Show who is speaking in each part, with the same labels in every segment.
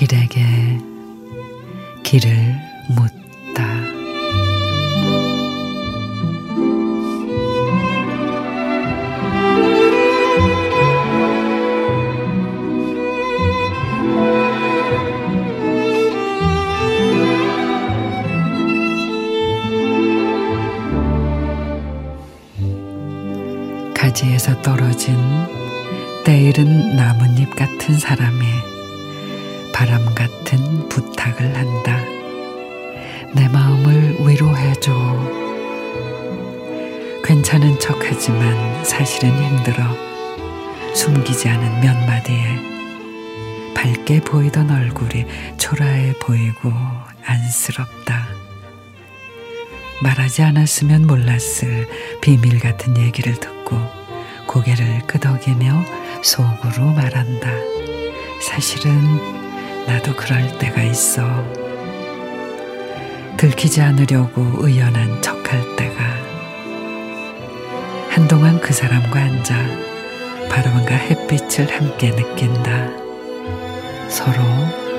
Speaker 1: 길에게 길을 묻 가지에서 떨어진 때이른 나뭇잎 같은 사람이 바람 같은 부탁을 한다. 내 마음을 위로해줘. 괜찮은 척 하지만 사실은 힘들어. 숨기지 않은 몇 마디에 밝게 보이던 얼굴이 초라해 보이고 안쓰럽다. 말하지 않았으면 몰랐을 비밀 같은 얘기를 듣고 고개를 끄덕이며 속으로 말한다. 사실은 나도 그럴 때가 있어. 들키지 않으려고 의연한 척할 때가. 한동안 그 사람과 앉아 바람과 햇빛을 함께 느낀다. 서로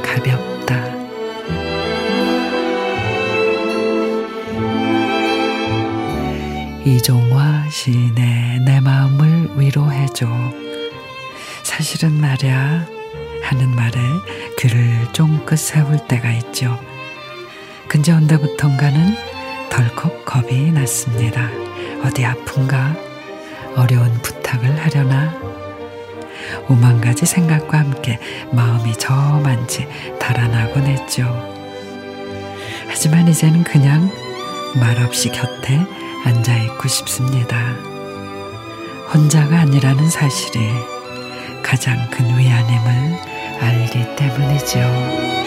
Speaker 1: 가볍다. 이종화 시인의 내 마음을 위로해줘. 사실은 말야 하는 말에 귀를 쫑긋 세울 때가 있죠. 근데 언제부턴가는 덜컥 겁이 났습니다. 어디 아픈가? 어려운 부탁을 하려나? 오만 가지 생각과 함께 마음이 저만치 달아나곤 했죠. 하지만 이제는 그냥 말없이 곁에 앉아 있고 싶습니다. 혼자가 아니라는 사실이 가장 큰 위안임을 알기 때문이죠.